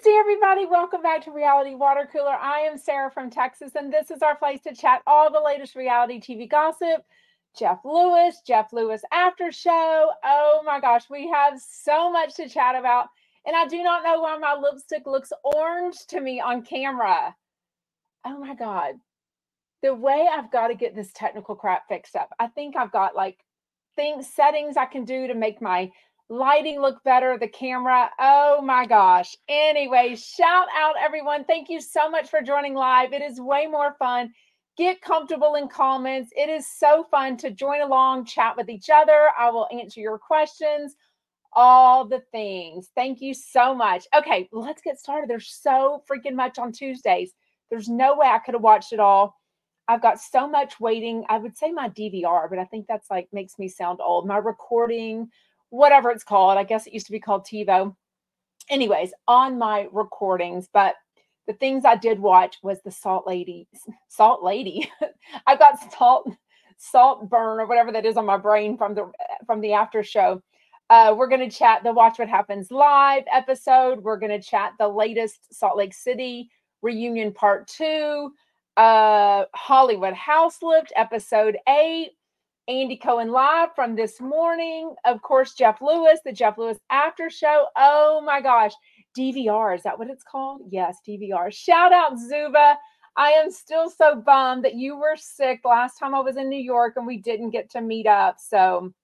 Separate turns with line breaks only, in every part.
Wednesday, everybody. Welcome back to Reality Water Cooler. I am Sarah from Texas, and this is our place to chat all the latest reality TV gossip. Jeff Lewis, Jeff Lewis after show. Oh my gosh, we have so much to chat about. And I do not know why my lipstick looks orange to me on camera. Oh my God. The way I've got to get this technical crap fixed up, I think I've got like things, settings I can do to make my lighting look better, the camera. Oh my gosh. Anyway, shout out everyone. Thank you so much for joining live. It is way more fun. Get comfortable in comments. It is so fun to join along, chat with each other. I will answer your questions, all the things. Thank you so much. Okay, let's get started. There's so freaking much on Tuesdays. There's no way I could have watched it all. I've got so much waiting. I would say my DVR, but I think that's like makes me sound old. My recording, whatever it's called. I guess it used to be called TiVo. Anyways, on my recordings, but the things I did watch was the Salt Lady, Salt Lady. I got salt, Saltburn or whatever that is on my brain from the from the after show. Uh, we're going to chat the Watch What Happens live episode. We're going to chat the latest Salt Lake City reunion part two, uh, Hollywood Houselift episode eight, Andy Cohen live from this morning. Of course, Jeff Lewis, the Jeff Lewis after show. Oh my gosh. DVR, is that what it's called? Yes, DVR. Shout out Zuba. I am still so bummed that you were sick last time I was in New York and we didn't get to meet up. So,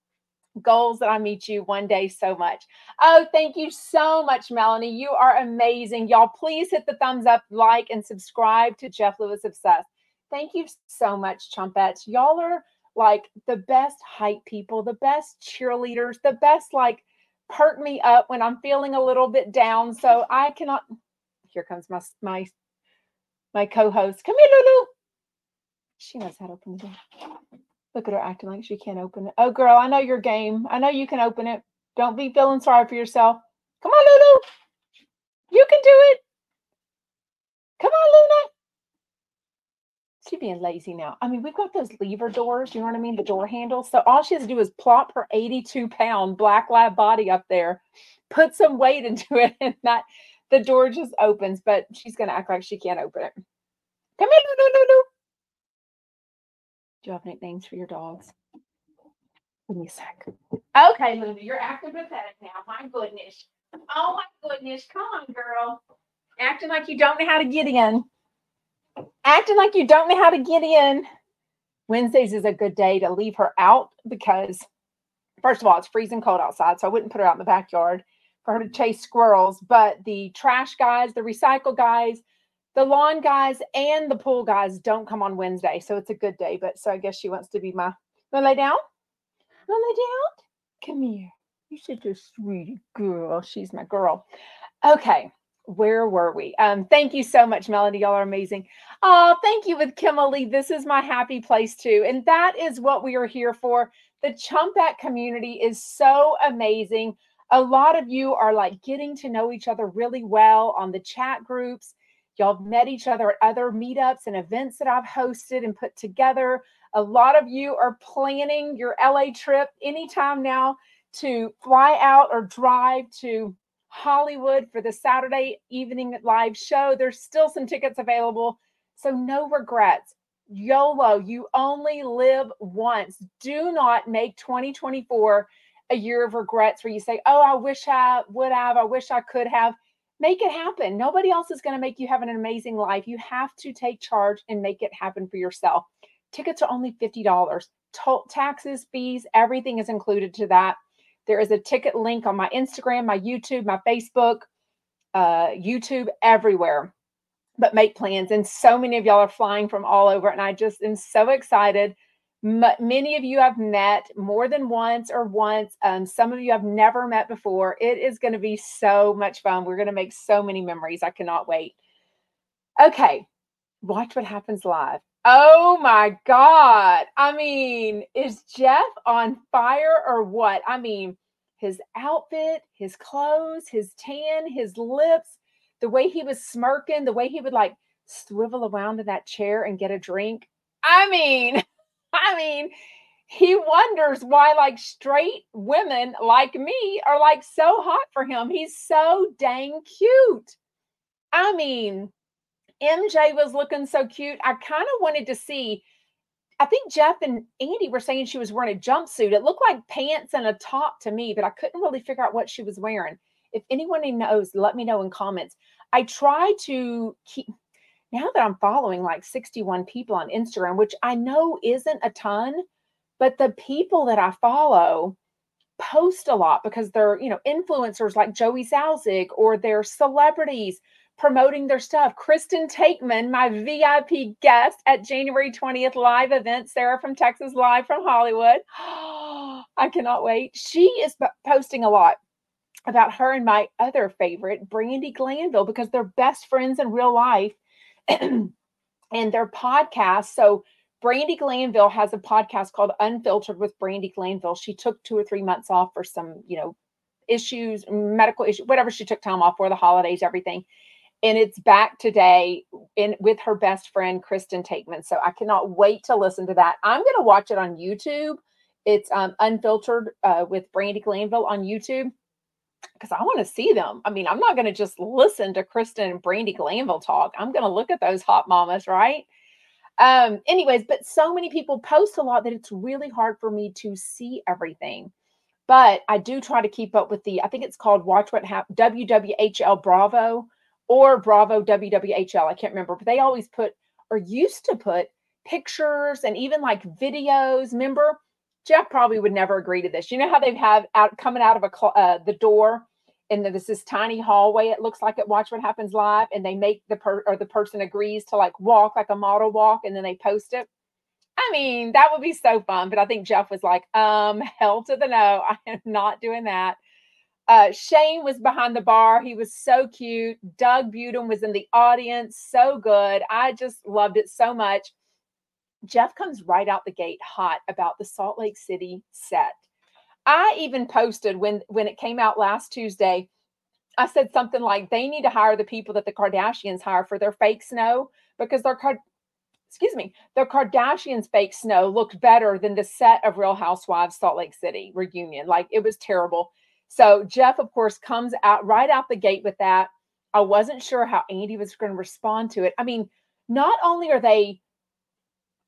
goals that I meet you one day so much. Oh, thank you so much, Melanie. You are amazing. Y'all, please hit the thumbs up, like, and subscribe to Jeff Lewis Obsessed. Thank you so much, Chumpettes. Y'all are like the best hype people, the best cheerleaders, the best like perk me up when I'm feeling a little bit down. So I cannot. Here comes my my my co-host. Come here, Lulu. She knows how to open the door. Look at her acting like she can't open it. Oh, girl, I know your game. I know you can open it. Don't be feeling sorry for yourself. Come on, Lulu. You can do it. Come on, Luna she being lazy now. I mean, we've got those lever doors, you know what I mean? The door handles. So all she has to do is plop her 82 pound black lab body up there, put some weight into it, and that the door just opens. But she's gonna act like she can't open it. Come here, Lulu, Lulu. Do you have nicknames for your dogs? Give me a sec. Okay, Lulu, you're acting pathetic now. My goodness. Oh my goodness. Come on, girl. Acting like you don't know how to get in acting like you don't know how to get in. Wednesdays is a good day to leave her out because, first of all, it's freezing cold outside. So I wouldn't put her out in the backyard for her to chase squirrels. But the trash guys, the recycle guys, the lawn guys, and the pool guys don't come on Wednesday. So it's a good day. But so I guess she wants to be my. Wanna lay down? Wanna lay down? Come here. You're such a sweetie girl. She's my girl. Okay where were we? Um, thank you so much, Melody. Y'all are amazing. Oh, thank you with Kimberly. This is my happy place too. And that is what we are here for. The Chumpette community is so amazing. A lot of you are like getting to know each other really well on the chat groups. Y'all met each other at other meetups and events that I've hosted and put together. A lot of you are planning your LA trip anytime now to fly out or drive to Hollywood for the Saturday evening live show. There's still some tickets available. So, no regrets. YOLO, you only live once. Do not make 2024 a year of regrets where you say, Oh, I wish I would have, I wish I could have. Make it happen. Nobody else is going to make you have an amazing life. You have to take charge and make it happen for yourself. Tickets are only $50. taxes, fees, everything is included to that. There is a ticket link on my Instagram, my YouTube, my Facebook, uh, YouTube, everywhere. But make plans. And so many of y'all are flying from all over. And I just am so excited. M- many of you have met more than once or once. Um, some of you have never met before. It is going to be so much fun. We're going to make so many memories. I cannot wait. Okay, watch what happens live. Oh my God. I mean, is Jeff on fire or what? I mean, his outfit, his clothes, his tan, his lips, the way he was smirking, the way he would like swivel around in that chair and get a drink. I mean, I mean, he wonders why like straight women like me are like so hot for him. He's so dang cute. I mean, MJ was looking so cute. I kind of wanted to see. I think Jeff and Andy were saying she was wearing a jumpsuit. It looked like pants and a top to me, but I couldn't really figure out what she was wearing. If anyone knows, let me know in comments. I try to keep now that I'm following like 61 people on Instagram, which I know isn't a ton, but the people that I follow post a lot because they're, you know, influencers like Joey Zauzig or they're celebrities promoting their stuff. Kristen Taekman, my VIP guest at January 20th live event, Sarah from Texas Live from Hollywood. I cannot wait. She is posting a lot about her and my other favorite, Brandi Glanville, because they're best friends in real life and their podcast. So Brandi Glanville has a podcast called Unfiltered with Brandi Glanville. She took two or three months off for some, you know, issues, medical issues, whatever she took time off for the holidays, everything. And it's back today in with her best friend Kristen Taekman. So I cannot wait to listen to that. I'm going to watch it on YouTube. It's um, unfiltered uh, with Brandi Glanville on YouTube because I want to see them. I mean, I'm not going to just listen to Kristen and Brandi Glanville talk. I'm going to look at those hot mamas, right? Um, anyways, but so many people post a lot that it's really hard for me to see everything. But I do try to keep up with the, I think it's called Watch What Happened, WWHL Bravo or Bravo WWHL. I can't remember, but they always put or used to put pictures and even like videos. Remember, Jeff probably would never agree to this. You know how they've out coming out of a uh, the door, and there's this tiny hallway. It looks like it. Watch what happens live, and they make the per or the person agrees to like walk like a model walk, and then they post it. I mean, that would be so fun. But I think Jeff was like, um, hell to the no, I am not doing that. Uh, Shane was behind the bar. He was so cute. Doug Budin was in the audience. So good. I just loved it so much. Jeff comes right out the gate hot about the Salt Lake City set. I even posted when when it came out last Tuesday. I said something like they need to hire the people that the Kardashians hire for their fake snow because their excuse me, the Kardashians fake snow looked better than the set of Real Housewives Salt Lake City reunion. Like it was terrible. So Jeff, of course, comes out right out the gate with that. I wasn't sure how Andy was going to respond to it. I mean, not only are they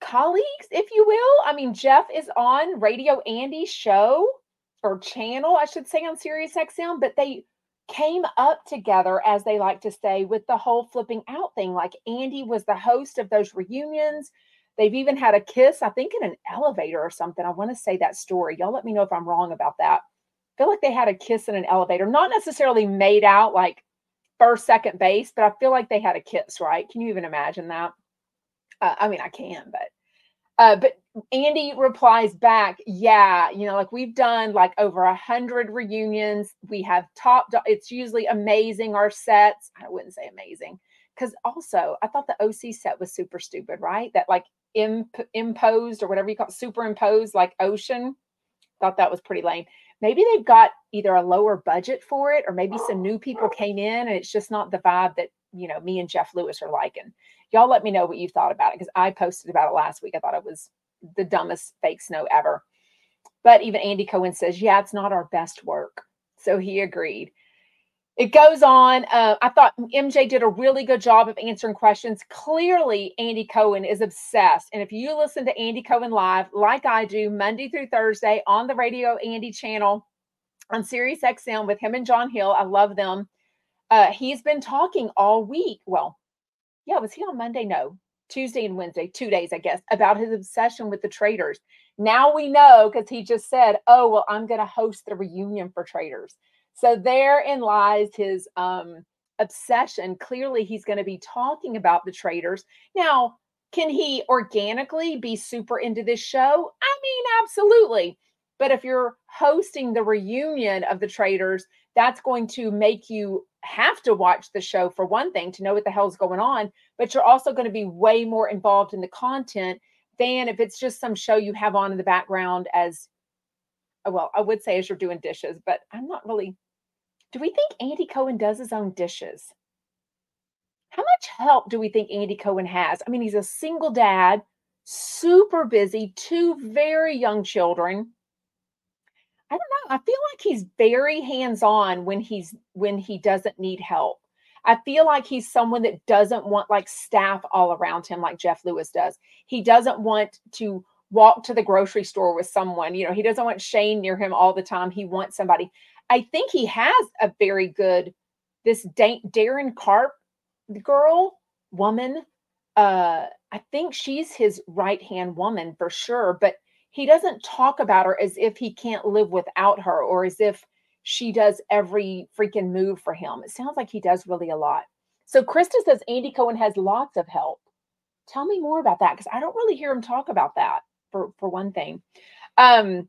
colleagues, if you will, I mean, Jeff is on Radio Andy's show or channel, I should say, on Sirius XM, but they came up together, as they like to say, with the whole flipping out thing. Like Andy was the host of those reunions. They've even had a kiss, I think, in an elevator or something. I want to say that story. Y'all let me know if I'm wrong about that feel like they had a kiss in an elevator, not necessarily made out like first, second base, but I feel like they had a kiss, right? Can you even imagine that? Uh, I mean, I can, but uh, but Andy replies back, yeah, you know, like we've done like over a hundred reunions. We have top. It's usually amazing. Our sets. I wouldn't say amazing because also I thought the OC set was super stupid, right? That like imp- imposed or whatever you call it, superimposed like ocean. Thought that was pretty lame maybe they've got either a lower budget for it or maybe some new people came in and it's just not the vibe that you know me and jeff lewis are liking. Y'all let me know what you thought about it because i posted about it last week. I thought it was the dumbest fake snow ever. But even andy cohen says yeah it's not our best work. So he agreed it goes on. Uh, I thought MJ did a really good job of answering questions. Clearly, Andy Cohen is obsessed. And if you listen to Andy Cohen live, like I do, Monday through Thursday on the Radio Andy channel on Sirius XM with him and John Hill, I love them. Uh, he's been talking all week. Well, yeah, was he on Monday? No, Tuesday and Wednesday, two days, I guess, about his obsession with the Traitors. Now we know because he just said, oh, well, I'm going to host the reunion for Traitors. So therein lies his um, obsession. Clearly, he's going to be talking about the Traitors. Now, can he organically be super into this show? I mean, absolutely. But if you're hosting the reunion of the Traitors, that's going to make you have to watch the show for one thing to know what the hell's going on. But you're also going to be way more involved in the content than if it's just some show you have on in the background as well, I would say as you're doing dishes, but I'm not really do we think Andy Cohen does his own dishes? How much help do we think Andy Cohen has? I mean, he's a single dad, super busy, two very young children. I don't know. I feel like he's very hands-on when he's when he doesn't need help. I feel like he's someone that doesn't want like staff all around him like Jeff Lewis does. He doesn't want to walk to the grocery store with someone. You know, he doesn't want Shane near him all the time. He wants somebody. I think he has a very good this Daryn Carp girl woman. Uh, I think she's his right hand woman for sure, but he doesn't talk about her as if he can't live without her or as if she does every freaking move for him. It sounds like he does really a lot. So Krista says Andy Cohen has lots of help. Tell me more about that because I don't really hear him talk about that for for one thing. Um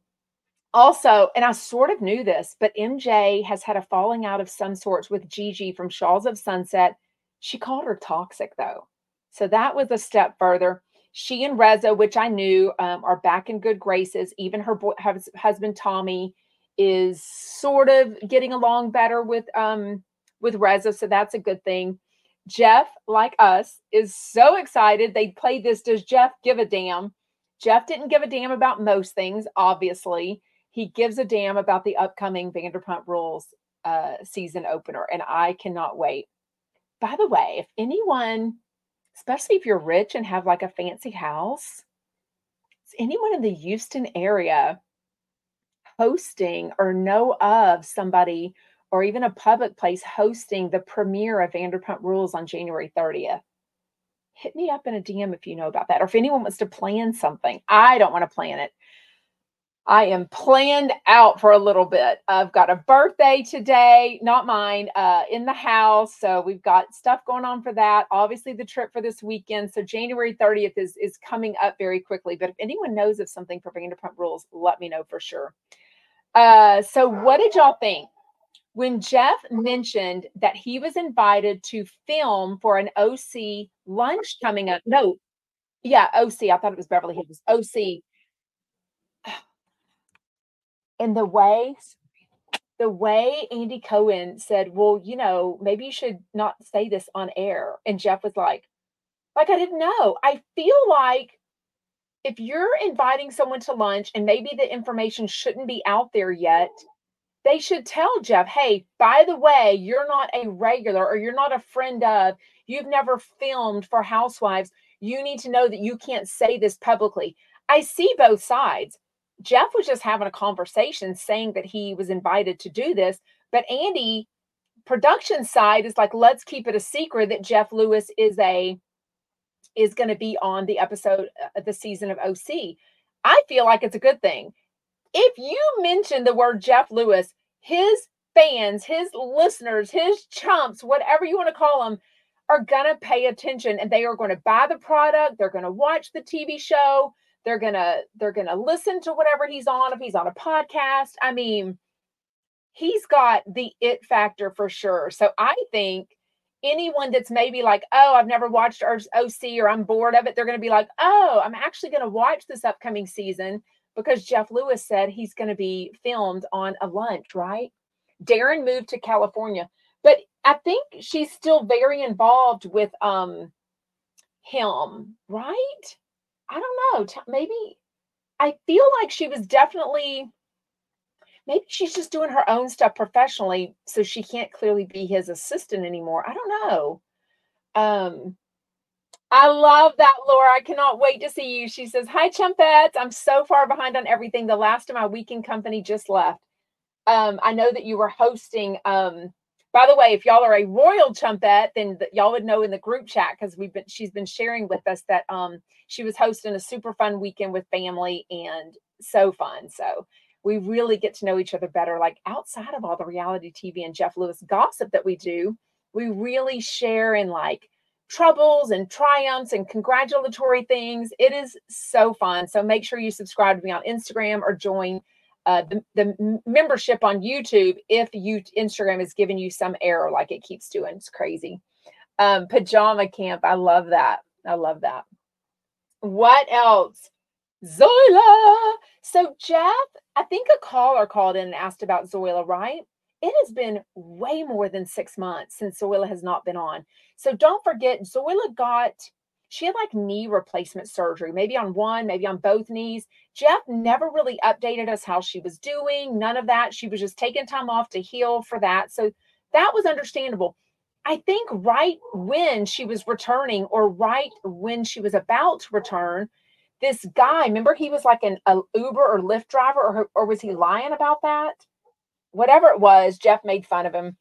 also, and I sort of knew this, but MJ has had a falling out of some sorts with Gigi from Shahs of Sunset. She called her toxic though. So that was a step further. She and Reza, which I knew, um, are back in good graces. Even her boy, husband Tommy is sort of getting along better with um with Reza, so that's a good thing. Jeff, like us, is so excited. They played this. Does Jeff give a damn? Jeff didn't give a damn about most things, obviously. He gives a damn about the upcoming Vanderpump Rules uh, season opener, and I cannot wait. By the way, if anyone, especially if you're rich and have like a fancy house, is anyone in the Houston area hosting or know of somebody or even a public place hosting the premiere of Vanderpump Rules on January 30th. Hit me up in a DM if you know about that, or if anyone wants to plan something. I don't want to plan it. I am planned out for a little bit. I've got a birthday today, not mine, uh, in the house. So we've got stuff going on for that. Obviously, the trip for this weekend. So January 30th is is coming up very quickly. But if anyone knows of something for Vanderpump Rules, let me know for sure. Uh, so what did y'all think? When Jeff mentioned that he was invited to film for an OC lunch coming up, no, yeah, OC. I thought it was Beverly Hills. OC. And the way the way Andy Cohen said, Well, you know, maybe you should not say this on air. And Jeff was like, like I didn't know. I feel like if you're inviting someone to lunch and maybe the information shouldn't be out there yet, they should tell Jeff, hey, by the way, you're not a regular or you're not a friend of, you've never filmed for Housewives. You need to know that you can't say this publicly. I see both sides. Jeff was just having a conversation saying that he was invited to do this, but Andy production side is like let's keep it a secret that Jeff Lewis is a is going to be on the episode of uh, the season of OC. I feel like it's a good thing. If you mention the word Jeff Lewis, his fans, his listeners, his chumps, whatever you want to call them, are going to pay attention and they are going to buy the product, they're going to watch the TV show, they're to they're to listen to whatever he's on if he's on a podcast. I mean, he's got the it factor for sure. So I think anyone that's maybe like, oh, I've never watched OC or I'm bored of it, they're to be like, oh, I'm actually to watch this upcoming season because Jeff Lewis said he's to be filmed on a lunch, right? Daryn moved to California, but I think she's still very involved with um him, right? I don't know. Maybe I feel like she was definitely maybe she's just doing her own stuff professionally so she can't clearly be his assistant anymore i don't know um i love that laura i cannot wait to see you she says hi chumpettes i'm so far behind on everything the last of my weekend company just left um i know that you were hosting um by the way if y'all are a royal chumpette then the, y'all would know in the group chat because we've been she's been sharing with us that um she was hosting a super fun weekend with family and so fun so we really get to know each other better. Like outside of all the reality TV and Jeff Lewis gossip that we do, we really share in like troubles and triumphs and congratulatory things. It is so fun. So make sure you subscribe to me on Instagram or join uh, the, the membership on YouTube if you Instagram is giving you some error like it keeps doing. It's crazy. Um, pajama camp. I love that. I love that. What else? Zoila. So Jeff, I think a caller called in and asked about Zoila, right? It has been way more than six months since Zoila has not been on. So don't forget, Zoila got she had like knee replacement surgery, maybe on one, maybe on both knees. Jeff never really updated us how she was doing, none of that. She was just taking time off to heal for that. So that was understandable. I think right when she was returning, or right when she was about to return, this guy, remember he was like an Uber or Lyft driver, or, or was he lying about that? Whatever it was, Jeff made fun of him.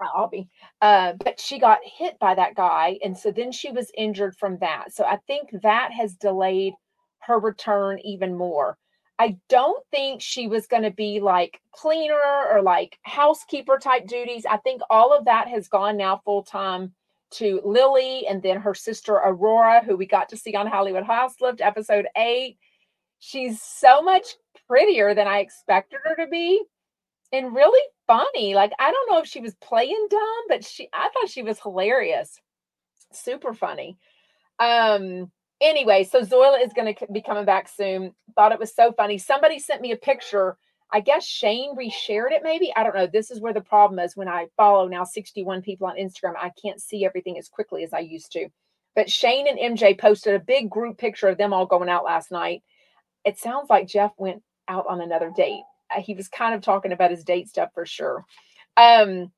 I'll be. Uh, but she got hit by that guy. And so then she was injured from that. So I think that has delayed her return even more. I don't think she was going to be like cleaner or like housekeeper type duties. I think all of that has gone now full time to Lily and then her sister Aurora, who we got to see on Hollywood Houselift episode eight. She's so much prettier than I expected her to be and really funny. Like, I don't know if she was playing dumb, but she, I thought she was hilarious. Super funny. Um, anyway, so Zoila is going to be coming back soon. Thought it was so funny. Somebody sent me a picture. I guess Shane reshared it, maybe. I don't know. This is where the problem is when I follow now 61 people on Instagram. I can't see everything as quickly as I used to. But Shane and MJ posted a big group picture of them all going out last night. It sounds like Jeff went out on another date. Uh, he was kind of talking about his date stuff for sure. Um,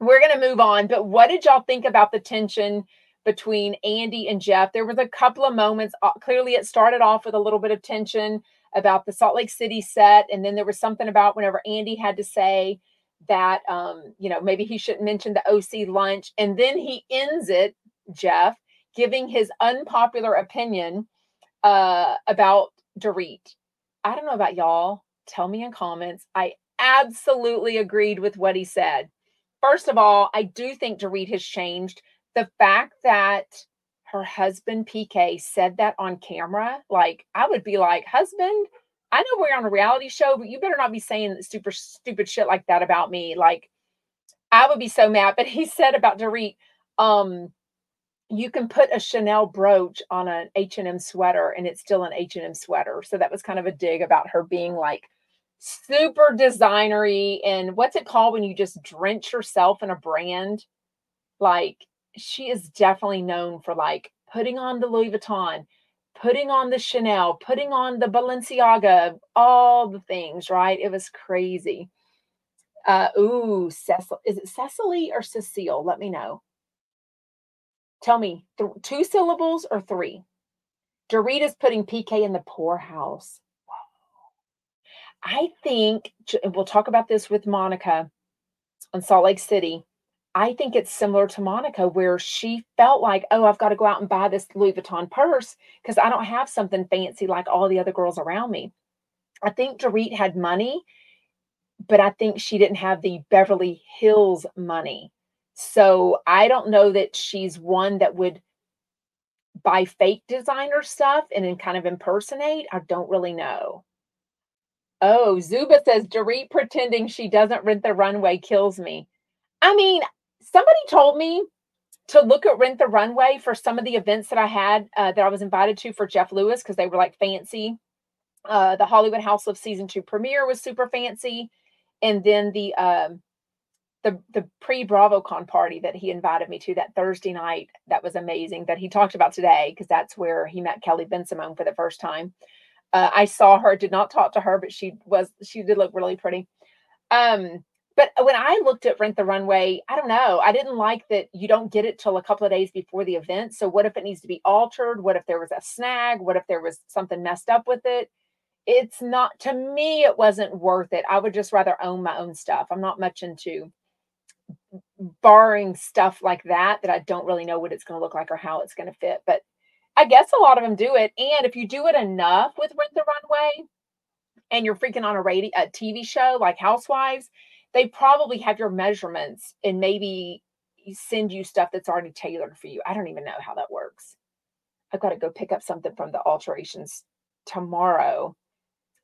we're going to move on, but what did y'all think about the tension between Andy and Jeff? There was a couple of moments. Uh, clearly, it started off with a little bit of tension about the Salt Lake City set, and then there was something about whenever Andy had to say that um, you know maybe he shouldn't mention the OC lunch, and then he ends it, Jeff, giving his unpopular opinion uh, about Dorit. I don't know about y'all, tell me in comments. I absolutely agreed with what he said. First of all, I do think Dorit has changed. The fact that her husband PK said that on camera, like I would be like, husband, I know we're on a reality show, but you better not be saying super stupid shit like that about me. Like I would be so mad. But he said about Dorit, um, you can put a Chanel brooch on an H&M sweater and it's still an H&M sweater. So that was kind of a dig about her being like super designery and what's it called when you just drench yourself in a brand? Like she is definitely known for like putting on the Louis Vuitton putting on the Chanel putting on the Balenciaga all the things right? It was crazy. Uh ooh Cecil is it Cecily or Cecile? Let me know tell me th- two syllables or three Dorita's putting PK in the poorhouse I think, and we'll talk about this with Monica on Salt Lake City. I think it's similar to Monica, where she felt like, oh, I've got to go out and buy this Louis Vuitton purse because I don't have something fancy like all the other girls around me. I think Dorit had money, but I think she didn't have the Beverly Hills money. So I don't know that she's one that would buy fake designer stuff and then kind of impersonate. I don't really know. Oh, Zuba says Dorit pretending she doesn't rent the runway kills me. I mean, somebody told me to look at Rent the Runway for some of the events that I had uh, that I was invited to for Jeff Lewis because they were like fancy. Uh, the Hollywood House of season two premiere was super fancy, and then the um, the the pre BravoCon party that he invited me to that Thursday night that was amazing that he talked about today because that's where he met Kelly Bensimon for the first time. Uh, I saw her, did not talk to her, but she was she did look really pretty. Um, but when I looked at Rent the Runway, I don't know. I didn't like that you don't get it till a couple of days before the event. So what if it needs to be altered? What if there was a snag? What if there was something messed up with it? It's not to me, it wasn't worth it. I would just rather own my own stuff. I'm not much into borrowing stuff like that that I don't really know what it's going to look like or how it's going to fit. But I guess a lot of them do it. And if you do it enough with Rent the Runway and you're freaking on a radio a TV show like Housewives, they probably have your measurements and maybe send you stuff that's already tailored for you. I don't even know how that works. I've got to go pick up something from the alterations tomorrow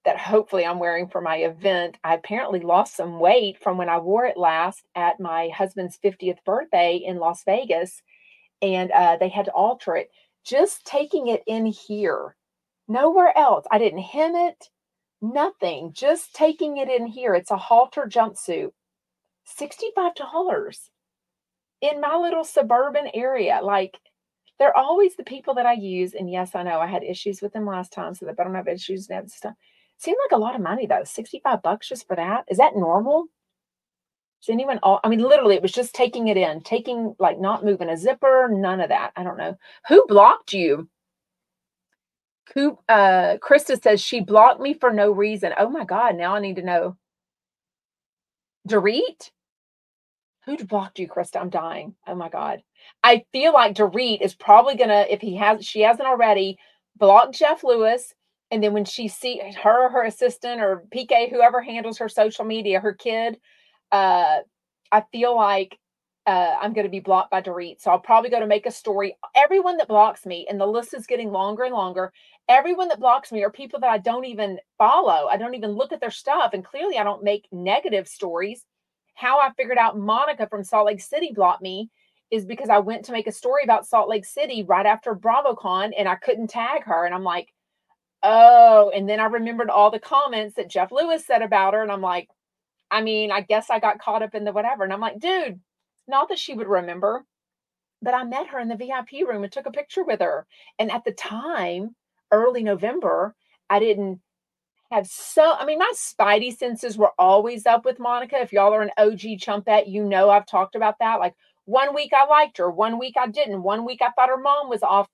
that hopefully I'm wearing for my event. I apparently lost some weight from when I wore it last at my husband's 50th birthday in Las Vegas, and uh, they had to alter it just taking it in here, nowhere else. I didn't hem it, nothing, just taking it in here. It's a halter jumpsuit, $65 in my little suburban area. Like, they're always the people that I use. And yes, I know I had issues with them last time, so that I don't have issues now. Stuff. Seemed like a lot of money though. 65 bucks just for that. Is that normal? Is anyone all I mean literally it was just taking it in, taking like not moving a zipper, none of that. I don't know. Who blocked you? Who uh Krista says she blocked me for no reason. Oh my god, now I need to know. Dorit? Who blocked you, Krista? I'm dying. Oh my god. I feel like Dorit is probably gonna, if he has she hasn't already, block Jeff Lewis. And then when she see her, her assistant or PK, whoever handles her social media, her kid, uh, I feel like uh, I'm going to be blocked by Dorit. So I'll probably go to make a story. Everyone that blocks me, and the list is getting longer and longer. Everyone that blocks me are people that I don't even follow. I don't even look at their stuff. And clearly, I don't make negative stories. How I figured out Monica from Salt Lake City blocked me is because I went to make a story about Salt Lake City right after BravoCon and I couldn't tag her. And I'm like, oh. And then I remembered all the comments that Jeff Lewis said about her. And I'm like, I mean, I guess I got caught up in the whatever. And I'm like, dude, not that she would remember, but I met her in the VIP room and took a picture with her. And at the time, early November, I didn't have so, I mean, my spidey senses were always up with Monica. If y'all are an OG chumpette, you know I've talked about that. Like one week I liked her, one week I didn't. One week I thought her mom was off,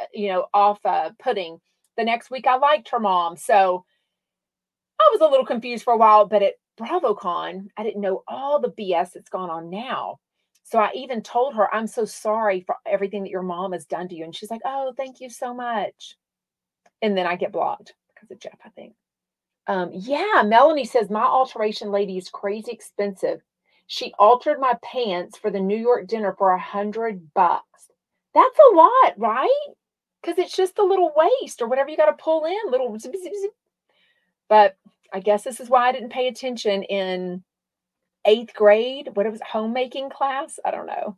uh, you know, off uh, pudding. The next week I liked her mom. So I was a little confused for a while, but at BravoCon, I didn't know all the BS that's gone on now. So I even told her, I'm so sorry for everything that your mom has done to you. And she's like, Oh, thank you so much. And then I get blocked because of Jeff, I think. Um, yeah, Melanie says, My alteration lady is crazy expensive. She altered my pants for the New York dinner for a hundred bucks. That's a lot, right? Because it's just a little waist or whatever you got to pull in, little zip, zip, zip. But I guess this is why I didn't pay attention in eighth grade, what it was homemaking class. I don't know.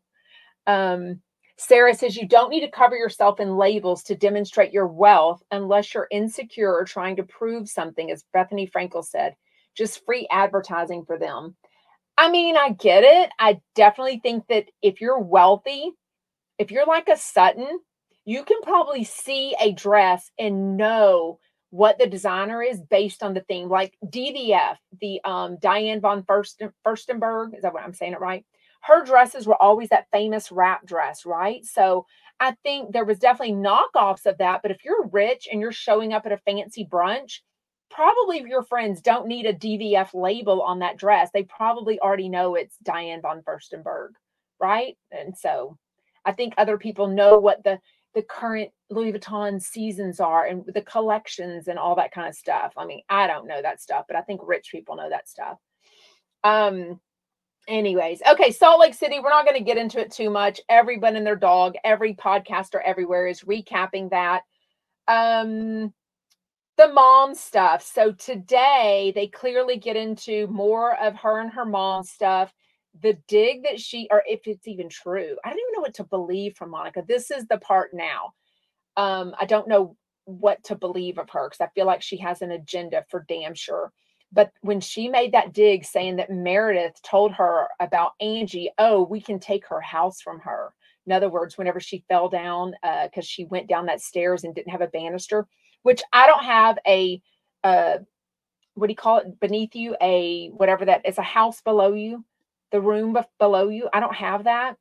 Um, Sarah says you don't need to cover yourself in labels to demonstrate your wealth unless you're insecure or trying to prove something, as Bethenny Frankel said. Just free advertising for them. I mean, I get it. I definitely think that if you're wealthy, if you're like a Sutton, you can probably see a dress and know what the designer is based on the theme. Like DVF, the um, Diane von Fursten, Furstenberg, is that what I'm saying it right? Her dresses were always that famous wrap dress, right? So I think there was definitely knockoffs of that. But if you're rich and you're showing up at a fancy brunch, probably your friends don't need a DVF label on that dress. They probably already know it's Diane von Furstenberg, right? And so I think other people know what the the current Louis Vuitton seasons are and the collections and all that kind of stuff. I mean, I don't know that stuff, but I think rich people know that stuff. Um anyways, okay, Salt Lake City, we're not going to get into it too much. Everyone and their dog, every podcaster everywhere is recapping that. Um the mom stuff. So today they clearly get into more of her and her mom stuff the dig that she or if it's even true i don't even know what to believe from monica this is the part now um i don't know what to believe of her because i feel like she has an agenda for damn sure but when she made that dig saying that meredith told her about angie oh we can take her house from her in other words whenever she fell down because uh, she went down that stairs and didn't have a banister which i don't have a uh what do you call it beneath you a whatever that is a house below you the room below you. I don't have that.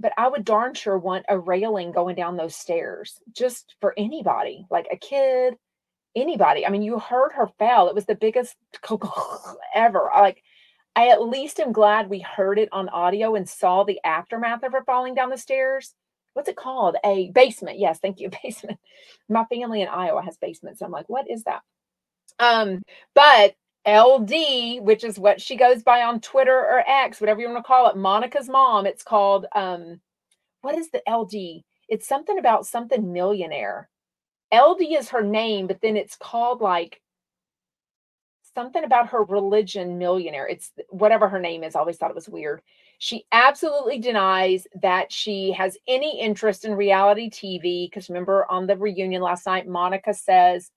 But I would darn sure want a railing going down those stairs just for anybody, like a kid, anybody. I mean, you heard her fell. It was the biggest ever. Like, I at least am glad we heard it on audio and saw the aftermath of her falling down the stairs. What's it called? A basement. Yes, thank you. Basement. My family in Iowa has basements. I'm like, what is that? Um, but LD, which is what she goes by on Twitter or X, whatever you want to call it, Monica's mom. It's called um what is the LD? It's something about something millionaire. LD is her name, but then it's called like something about her religion millionaire. It's whatever her name is. I always thought it was weird. She absolutely denies that she has any interest in reality TV. Because remember on the reunion last night, Monica says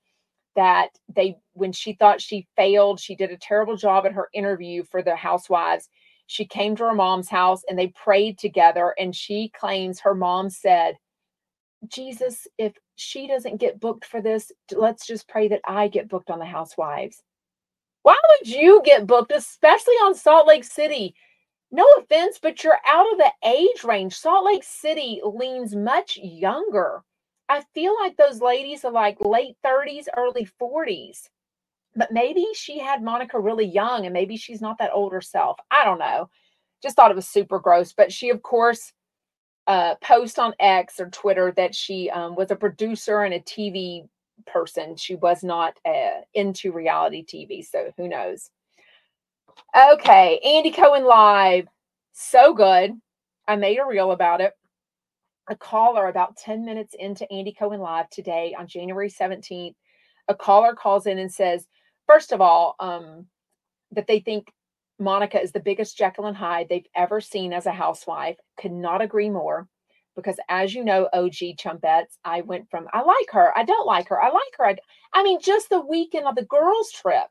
that they when she thought she failed she did a terrible job at her interview for the housewives she came to her mom's house and they prayed together and she claims her mom said jesus if she doesn't get booked for this let's just pray that i get booked on the housewives Why would you get booked, especially on Salt Lake City? No offense, but you're out of the age range. Salt Lake City leans much younger. I feel like those ladies are like late 30s, early 40s. But maybe she had Monica really young and maybe she's not that old herself. I don't know. Just thought it was super gross. But she, of course, uh, post on X or Twitter that she um, was a producer and a TV person. She was not uh, into reality TV, so who knows? Okay, Andy Cohen live, so good. I made a reel about it. A caller about 10 minutes into Andy Cohen live today on January 17th, a caller calls in and says, first of all, um, that they think Monica is the biggest Jekyll and Hyde they've ever seen as a housewife. Could not agree more. Because as you know, OG Chumpettes, I went from I like her, I don't like her, I like her. I, I mean, just the weekend of the girls' trip,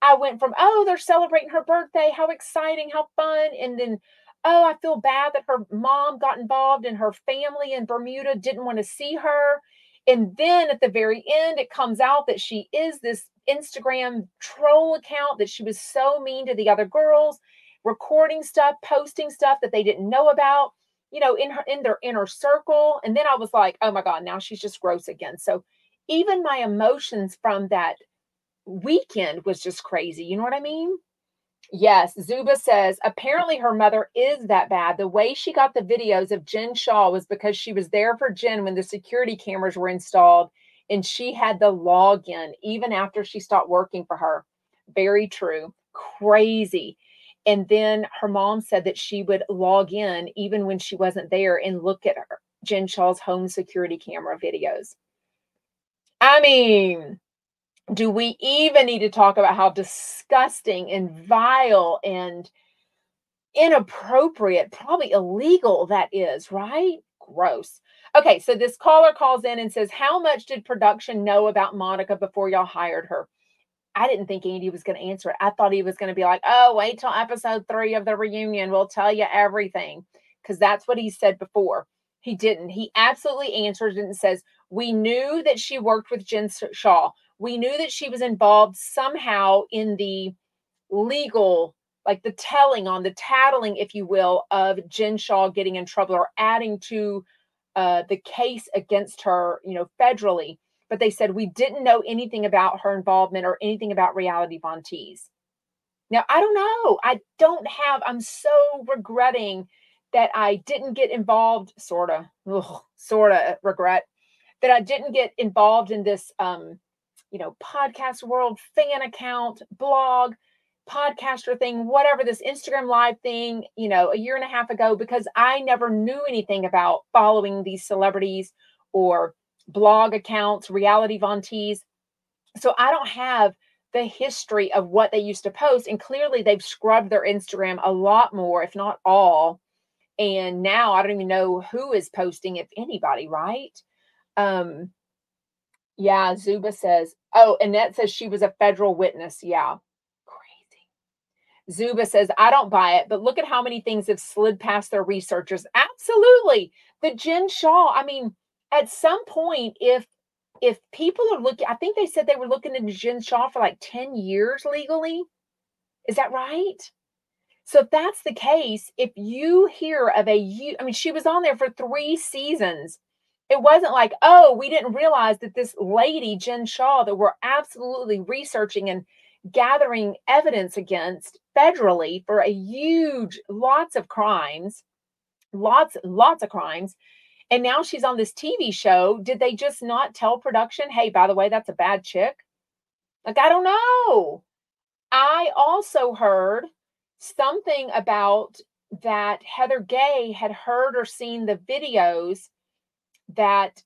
I went from, oh, they're celebrating her birthday, how exciting, how fun. And then, oh, I feel bad that her mom got involved and her family in Bermuda didn't want to see her. And then at the very end, it comes out that she is this Instagram troll account, that she was so mean to the other girls, recording stuff, posting stuff that they didn't know about, you know, in her in their inner circle. And then I was like, oh my God, now she's just gross again. So even my emotions from that weekend was just crazy. You know what I mean? Yes, Zuba says apparently her mother is that bad. The way she got the videos of Jen Shah was because she was there for Jen when the security cameras were installed and she had the login even after she stopped working for her. Very true. Crazy. And then her mom said that she would log in even when she wasn't there and look at her, Jen Shah's home security camera videos. I mean, do we even need to talk about how disgusting and vile and inappropriate, probably illegal that is, right? Gross. Okay, so this caller calls in and says, How much did production know about Monica before y'all hired her? I didn't think Andy was going to answer it. I thought he was going to be like, Oh, wait till episode three of the reunion. We'll tell you everything. Because that's what he said before. He didn't. He absolutely answers it and says, We knew that she worked with Jen Shah we knew that she was involved somehow in the legal like the telling on the tattling if you will of jen shah getting in trouble or adding to uh, the case against her you know federally. But they said we didn't know anything about her involvement or anything about reality von tease now i don't know. I don't have i'm so regretting that i didn't get involved sort of sort of regret that i didn't get involved in this um you know, podcast world, fan account, blog, podcaster thing, whatever this Instagram live thing, you know, a year and a half ago, because I never knew anything about following these celebrities or blog accounts, reality Von. So I don't have the history of what they used to post. And clearly they've scrubbed their Instagram a lot more, if not all. And now I don't even know who is posting, if anybody, right? Um, yeah, Zuba says, oh, Annette says she was a federal witness. Yeah. Crazy. Zuba says, I don't buy it, but look at how many things have slid past their researchers. Absolutely. The Jen Shah, I mean, at some point, if if people are looking, I think they said they were looking into Jen Shah for like 10 years legally. Is that right? So if that's the case, if you hear of a, I mean, she was on there for three seasons it wasn't like, oh, we didn't realize that this lady, Jen Shah, that we're absolutely researching and gathering evidence against federally for a huge, lots of crimes, lots, lots of crimes. And now she's on this TV show. Did they just not tell production, hey, by the way, that's a bad chick? Like, I don't know. I also heard something about that Heather Gay had heard or seen the videos that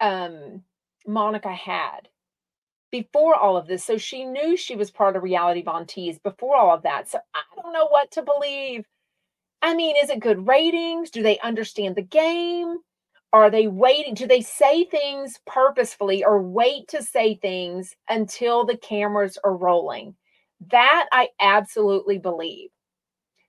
um, Monica had before all of this. So she knew she was part of Reality Von Tease before all of that. So I don't know what to believe. I mean, is it good ratings? Do they understand the game? Are they waiting? Do they say things purposefully or wait to say things until the cameras are rolling? That I absolutely believe.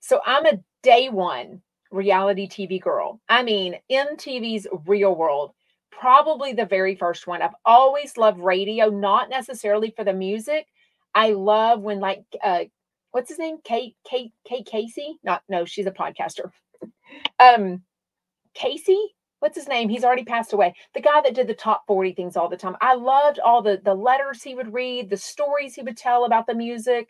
So I'm a day one reality TV girl. I mean, MTV's Real World, probably the very first one. I've always loved radio, not necessarily for the music. I love when like uh what's his name? Kate Kate Kate Casey? Not no, she's a podcaster. um Casey, what's his name? He's already passed away. The guy that did the top 40 things all the time. I loved all the the letters he would read, the stories he would tell about the music.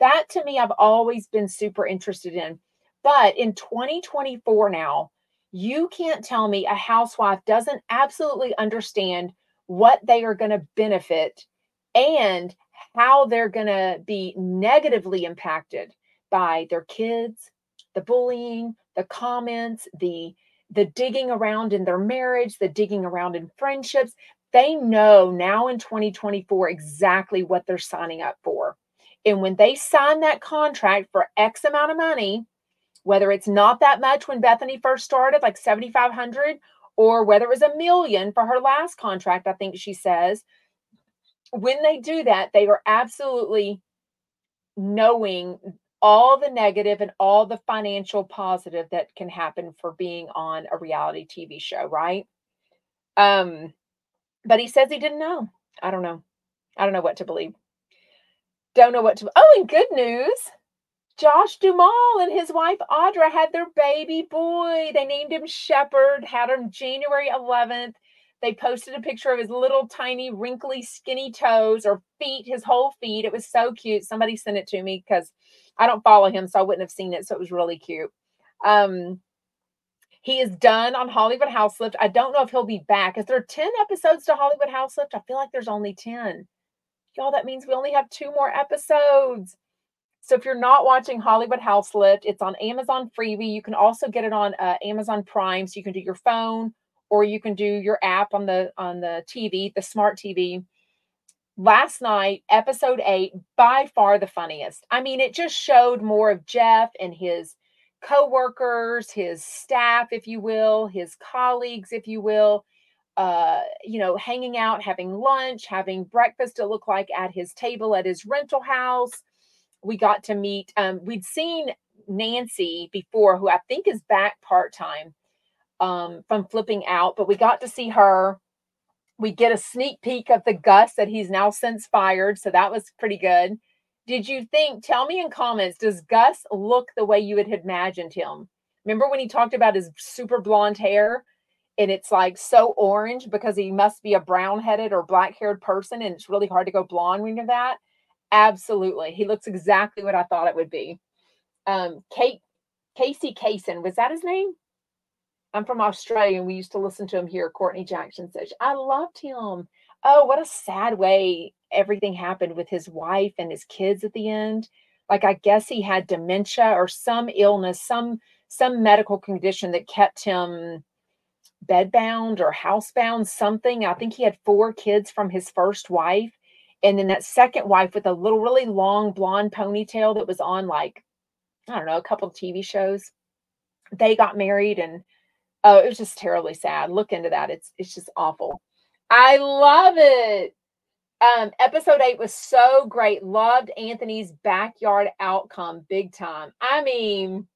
That to me I've always been super interested in. But in 2024 now, you can't tell me a housewife doesn't absolutely understand what they are going to benefit and how they're going to be negatively impacted by their kids, the bullying, the comments, the the digging around in their marriage, the digging around in friendships. They know now in 2024 exactly what they're signing up for. And when they sign that contract for X amount of money, whether it's not that much when Bethenny first started, like 7,500, or whether it was a million for her last contract, I think she says, when they do that, they are absolutely knowing all the negative and all the financial positive that can happen for being on a reality TV show, right? Um, but he says he didn't know. I don't know. I don't know what to believe. Don't know what to. Oh, and good news. Josh Duhamel and his wife Audra had their baby boy. They named him Shepherd, had him January 11th. They posted a picture of his little tiny wrinkly skinny toes or feet, his whole feet. It was so cute. Somebody sent it to me because I don't follow him, so I wouldn't have seen it. So it was really cute. Um, he is done on Hollywood Houselift. I don't know if he'll be back. Is there 10 episodes to Hollywood Houselift? I feel like there's only 10. Y'all, that means we only have two more episodes. So if you're not watching Hollywood Houselift, it's on Amazon Freebie. You can also get it on uh, Amazon Prime, so you can do your phone or you can do your app on the on the TV, the smart TV. Last night, episode eight, by far the funniest. I mean, it just showed more of Jeff and his co-workers, his staff, if you will, his colleagues, if you will. Uh, you know, hanging out, having lunch, having breakfast, it looked like at his table at his rental house. We got to meet, um, we'd seen Nancy before, who I think is back part time um, from flipping out, but we got to see her. We get a sneak peek of the Gus that he's now since fired. So that was pretty good. Did you think, tell me in comments, does Gus look the way you had imagined him? Remember when he talked about his super blonde hair and it's like so orange because he must be a brown headed or black haired person and it's really hard to go blonde when you're that? Absolutely. He looks exactly what I thought it would be. Um, Kate, Casey Kasem, was that his name? I'm from Australia and we used to listen to him here, Courtney Jackson says. I loved him. Oh, what a sad way everything happened with his wife and his kids at the end. Like I guess he had dementia or some illness, some some medical condition that kept him bedbound or housebound, something. I think he had four kids from his first wife. And then that second wife with a little really long blonde ponytail that was on like, I don't know, a couple of TV shows. They got married and Oh, it was just terribly sad. Look into that. It's it's just awful. I love it. Um, episode eight was so great. Loved Anthony's backyard outcome big time. I mean,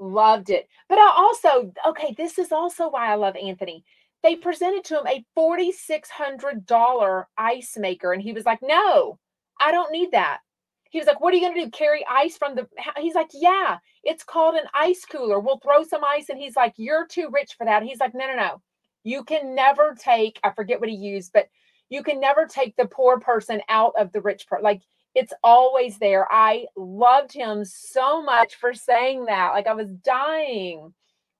loved it. But I also, okay, this is also why I love Anthony. They presented to him a $4,600 ice maker, and he was like, No, I don't need that. He was like, What are you going to do? Carry ice from the. He's like, Yeah, it's called an ice cooler. We'll throw some ice. And he's like, You're too rich for that. He's like, No, no, no. You can never take, I forget what he used, but you can never take the poor person out of the rich person. Like, it's always there. I loved him so much for saying that. Like, I was dying.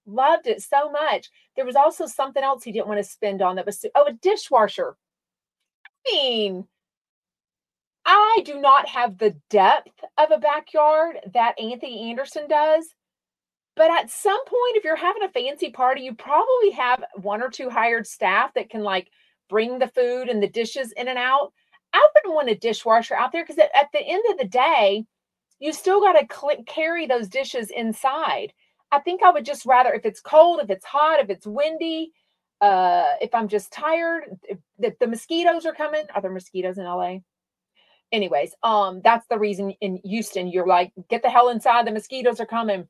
Loved it so much. There was also something else he didn't want to spend on that was, oh, a dishwasher. I mean, I do not have the depth of a backyard that Anthony Anderson does. But at some point, if you're having a fancy party, you probably have one or two hired staff that can like bring the food and the dishes in and out. I wouldn't want a dishwasher out there because at, the end of the day, you still got to carry those dishes inside. I think I would just rather, if it's cold, if it's hot, if it's windy, uh, if I'm just tired, if, if the mosquitoes are coming. Are there mosquitoes in LA? anyways, um, that's the reason in Houston you're like, get the hell inside, the mosquitoes are coming.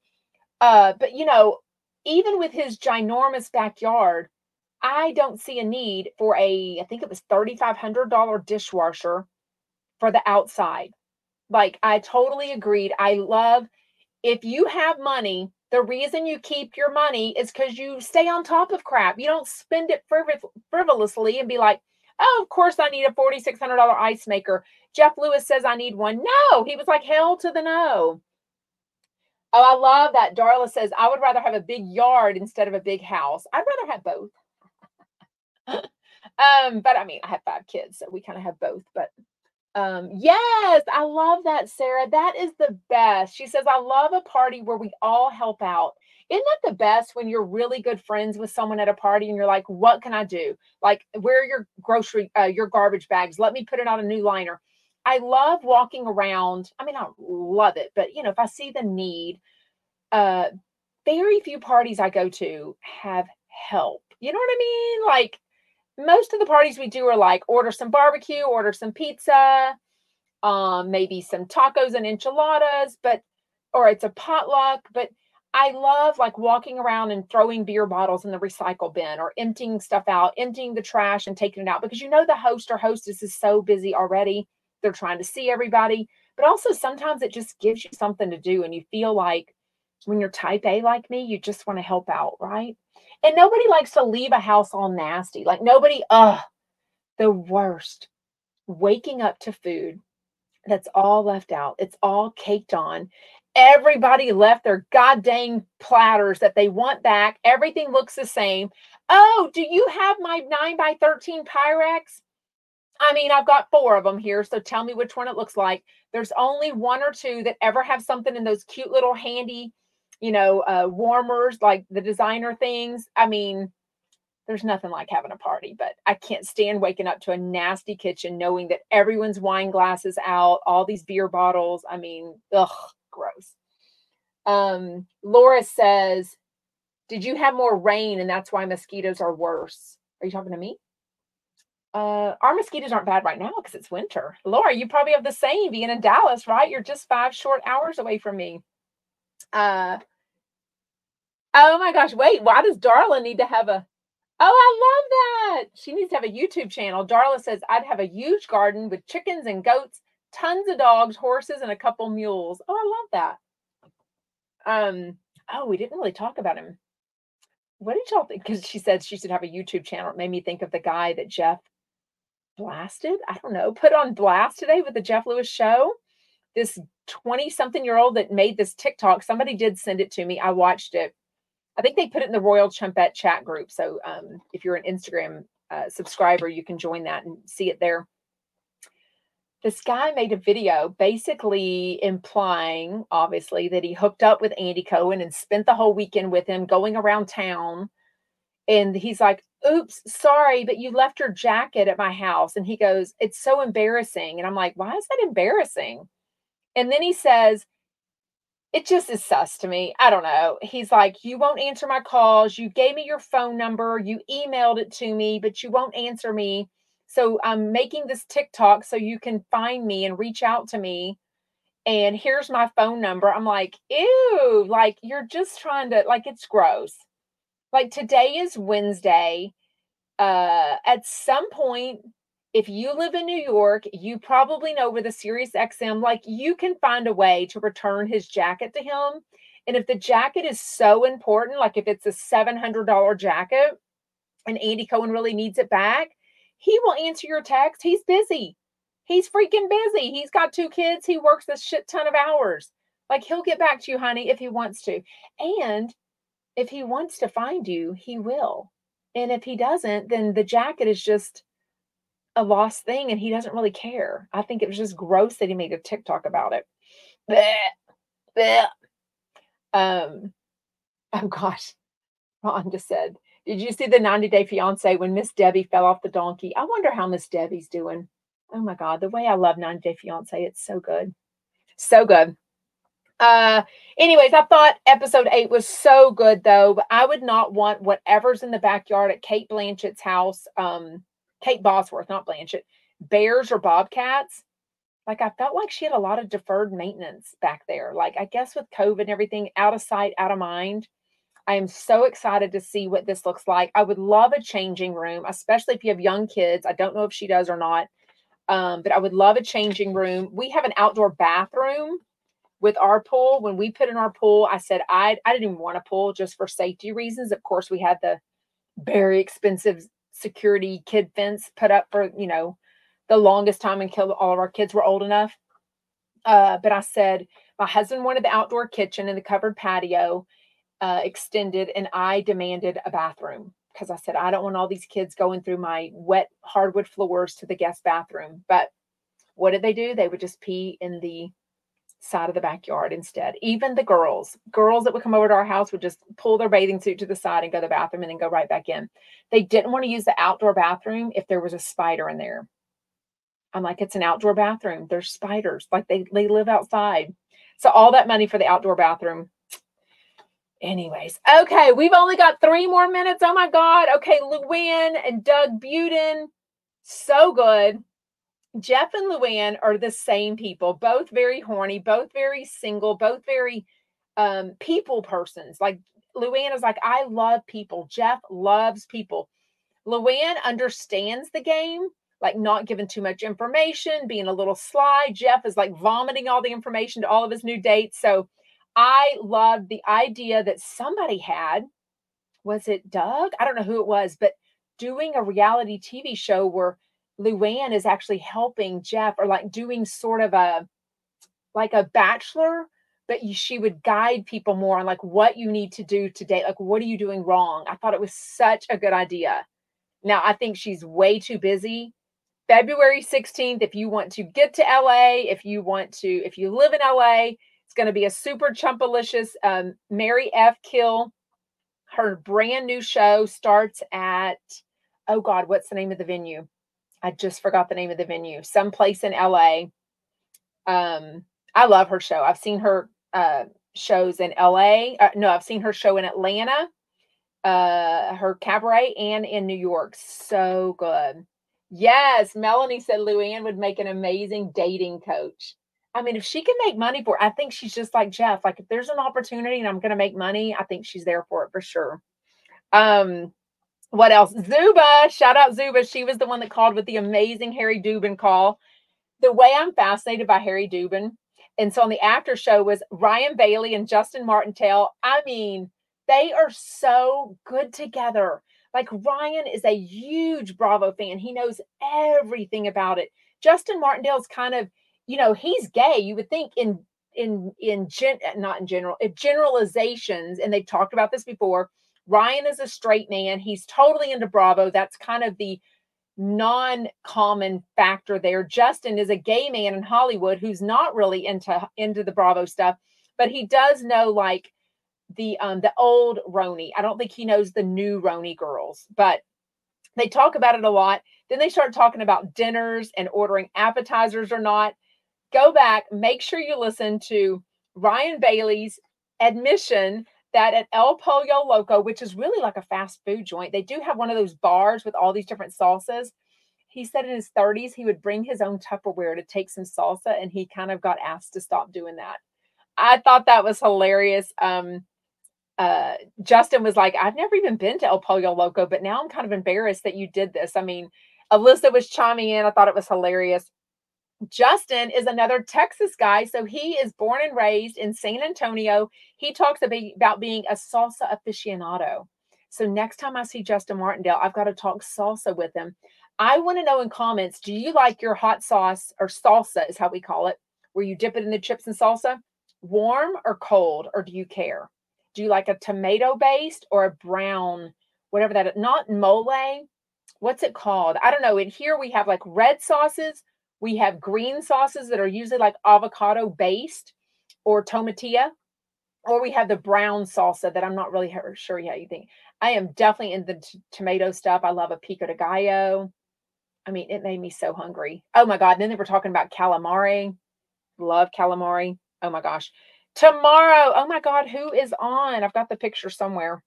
Uh, but you know, even with his ginormous backyard, I don't see a need for a, I think it was $3,500 dishwasher for the outside. Like I totally agreed. I love if you have money, the reason you keep your money is because you stay on top of crap. You don't spend it frivol- frivolously and be like, oh, of course I need a $4,600 ice maker. Jeff Lewis says I need one. No, he was like, hell to the no. Oh, I love that. Darla says, I would rather have a big yard instead of a big house. I'd rather have both. um, but I mean, I have five kids, so we kind of have both. But um, yes, I love that, Sarah. That is the best. She says, I love a party where we all help out. Isn't that the best when you're really good friends with someone at a party and you're like, what can I do? Like, where are your grocery, uh, your garbage bags? Let me put it on a new liner. I love walking around. I mean, I love it, but you know, if I see the need, uh, very few parties I go to have help. You know what I mean? Like most of the parties we do are like order some barbecue, order some pizza, um, maybe some tacos and enchiladas, but or it's a potluck, but I love like walking around and throwing beer bottles in the recycle bin or emptying stuff out, emptying the trash and taking it out because you know the host or hostess is so busy already they're trying to see everybody. But also sometimes it just gives you something to do and you feel like when you're type A like me, you just want to help out, right? And nobody likes to leave a house all nasty. Like nobody, ugh, the worst. Waking up to food that's all left out. It's all caked on. Everybody left their goddamn platters that they want back. Everything looks the same. Oh, do you have my 9 by 13 Pyrex? I mean, I've got four of them here, so tell me which one it looks like. There's only one or two that ever have something in those cute little handy, you know, uh, warmers, like the designer things. I mean, there's nothing like having a party, but I can't stand waking up to a nasty kitchen knowing that everyone's wine glasses out, all these beer bottles. I mean, ugh, gross. Um, Laura says, Did you have more rain and that's why mosquitoes are worse? Are you talking to me? Uh, our mosquitoes aren't bad right now because it's winter. Laura, you probably have the same being in Dallas, right? You're just five short hours away from me. Uh, oh my gosh, wait, why does Darla need to have a Oh, I love that. She needs to have a YouTube channel. Darla says, I'd have a huge garden with chickens and goats, tons of dogs, horses, and a couple mules. Oh, I love that. Um, oh, we didn't really talk about him. What did y'all think? Because she said she should have a YouTube channel. It made me think of the guy that Jeff blasted, I don't know, put on blast today with the Jeff Lewis show. This 20 something year old that made this TikTok, somebody did send it to me. I watched it. I think they put it in the Royal Chumpette chat group. So um, if you're an Instagram uh, subscriber, you can join that and see it there. This guy made a video basically implying, obviously, that he hooked up with Andy Cohen and spent the whole weekend with him going around town. And he's like, oops, sorry, but you left your jacket at my house. And he goes, it's so embarrassing. And I'm like, why is that embarrassing? And then he says, it just is sus to me. I don't know. He's like, you won't answer my calls. You gave me your phone number. You emailed it to me, but you won't answer me. So I'm making this TikTok so you can find me and reach out to me. And here's my phone number. I'm like, ew, like you're just trying to, like, it's gross like today is Wednesday. Uh, at some point, if you live in New York, you probably know with a Sirius XM, like you can find a way to return his jacket to him. And if the jacket is so important, like if it's a $700 jacket and Andy Cohen really needs it back, he will answer your text. He's busy. He's freaking busy. He's got two kids. He works a shit ton of hours. Like he'll get back to you, honey, if he wants to. And if he wants to find you, he will. And if he doesn't, then the jacket is just a lost thing and he doesn't really care. I think it was just gross that he made a TikTok about it. Blech, blech. Um, oh gosh, Ron just said, Did you see the 90 Day Fiance when Miss Debbie fell off the donkey? I wonder how Miss Debbie's doing. Oh my God, the way I love 90 Day Fiance, it's so good. So good. Uh, anyways, I thought episode eight was so good though, but I would not want whatever's in the backyard at Kate Blanchett's house, um, Kate Bosworth, not Blanchett, bears or bobcats. Like I felt like she had a lot of deferred maintenance back there. Like I guess with COVID and everything, out of sight, out of mind. I am so excited to see what this looks like. I would love a changing room, especially if you have young kids. I don't know if she does or not. Um, but I would love a changing room. We have an outdoor bathroom with our pool. When we put in our pool, I said I I didn't even want a pool just for safety reasons. Of course, we had the very expensive security kid fence put up for you know the longest time until all of our kids were old enough. Uh, but I said my husband wanted the outdoor kitchen and the covered patio uh, extended, and I demanded a bathroom because I said I don't want all these kids going through my wet hardwood floors to the guest bathroom. But what did they do? They would just pee in the side of the backyard instead. Even the girls, girls that would come over to our house would just pull their bathing suit to the side and go to the bathroom and then go right back in. They didn't want to use the outdoor bathroom if there was a spider in there. I'm like, it's an outdoor bathroom. There's spiders. Like they, they live outside. So all that money for the outdoor bathroom. Anyways, okay, we've only got three more minutes. Oh my God. Okay, Luann and Doug Budin. So good. Jeff and Luann are the same people, both very horny, both very single, both very um, people persons. Like Luann is like, I love people. Jeff loves people. Luann understands the game, like not giving too much information, being a little sly. Jeff is like vomiting all the information to all of his new dates. So I love the idea that somebody had. Was it Doug? I don't know who it was, but doing a reality TV show where Luann is actually helping Jeff or like doing sort of a like a bachelor, but she would guide people more on like what you need to do today. Like, what are you doing wrong? I thought it was such a good idea. Now, I think she's way too busy. February 16th, if you want to get to LA, if you want to, if you live in LA, it's going to be a super chumpalicious um, Marry F. Kill. Her brand new show starts at, oh God, what's the name of the venue? I just forgot the name of the venue, someplace in LA. Um, I love her show. I've seen her uh, shows in LA. Uh, no, I've seen her show in Atlanta, uh, her cabaret, and in New York. So good. Yes, Melanie said Luann would make an amazing dating coach. I mean, if she can make money for it, I think she's just like Jeff. Like, if there's an opportunity and I'm going to make money, I think she's there for it for sure. Um, what else? Zuba, shout out Zuba. She was the one that called with the amazing Harry Dubin call. The way I'm fascinated by Harry Dubin, and so on the after show was Ryan Bailey and Justin Martindale. I mean, they are so good together. Like Ryan is a huge Bravo fan. He knows everything about it. Justin Martindale's kind of, you know, he's gay. You would think in in in gen not in general, if generalizations, and they've talked about this before Ryan is a straight man. He's totally into Bravo. That's kind of the non-common factor there. Justin is a gay man in Hollywood who's not really into into the Bravo stuff, but he does know like the um the old RHONY. I don't think he knows the new RHONY girls, but they talk about it a lot. Then they start talking about dinners and ordering appetizers or not. Go back, make sure you listen to Ryan Bailey's admission that at El Pollo Loco, which is really like a fast food joint, they do have one of those bars with all these different salsas. He said in his 30s he would bring his own Tupperware to take some salsa, and he kind of got asked to stop doing that. I thought that was hilarious. Um, uh, Justin was like, I've never even been to El Pollo Loco, but now I'm kind of embarrassed that you did this. I mean, Alyssa was chiming in. I thought it was hilarious. Justin is another Texas guy. So he is born and raised in San Antonio. He talks about being a salsa aficionado. So next time I see Justin Martindale, I've got to talk salsa with him. I want to know in comments do you like your hot sauce or salsa, is how we call it, where you dip it in the chips and salsa? Warm or cold, or do you care? Do you like a tomato based or a brown, whatever that? Not mole. What's it called? I don't know. In here we have like red sauces we have green sauces that are usually like avocado based or tomatillo, or we have the brown salsa that I'm not really sure how you think. I am definitely in the t- tomato stuff. I love a pico de gallo. I mean, it made me so hungry. Oh my God. And then they were talking about calamari. Love calamari. Oh my gosh. Tomorrow, oh my God, who is on? I've got the picture somewhere.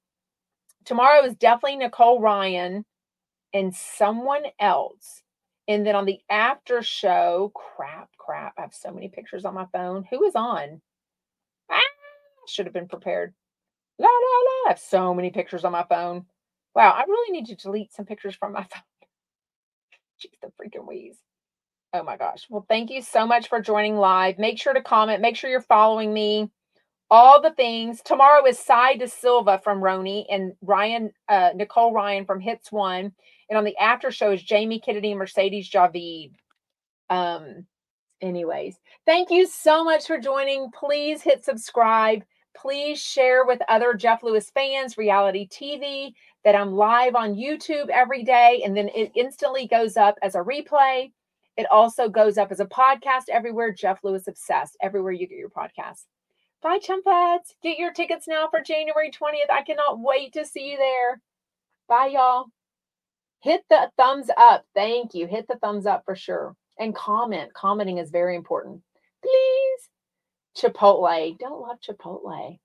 Tomorrow is definitely Nicole Ryan and someone else. And then on the after show, crap, crap. I have so many pictures on my phone. Who is on? Ah, should have been prepared. La la la. I have so many pictures on my phone. Wow, I really need to delete some pictures from my phone. Jeez, the freaking wheeze. Oh my gosh. Well, thank you so much for joining live. Make sure to comment. Make sure you're following me. All the things. Tomorrow is Sai De Silva from RHONY and Ryan, uh, Nicole Ryan from Hits One. And on the after show is Jamie Kennedy and Mercedes Javid. Um, anyways, thank you so much for joining. Please hit subscribe. Please share with other Jeff Lewis fans, reality TV, that I'm live on YouTube every day. And then it instantly goes up as a replay. It also goes up as a podcast everywhere. Jeff Lewis Obsessed, everywhere you get your podcast. Bye, Chumpettes. Get your tickets now for January 20th. I cannot wait to see you there. Bye, y'all. Hit the thumbs up. Thank you. Hit the thumbs up for sure. And comment. Commenting is very important. Please. Chipotle. Don't love Chipotle.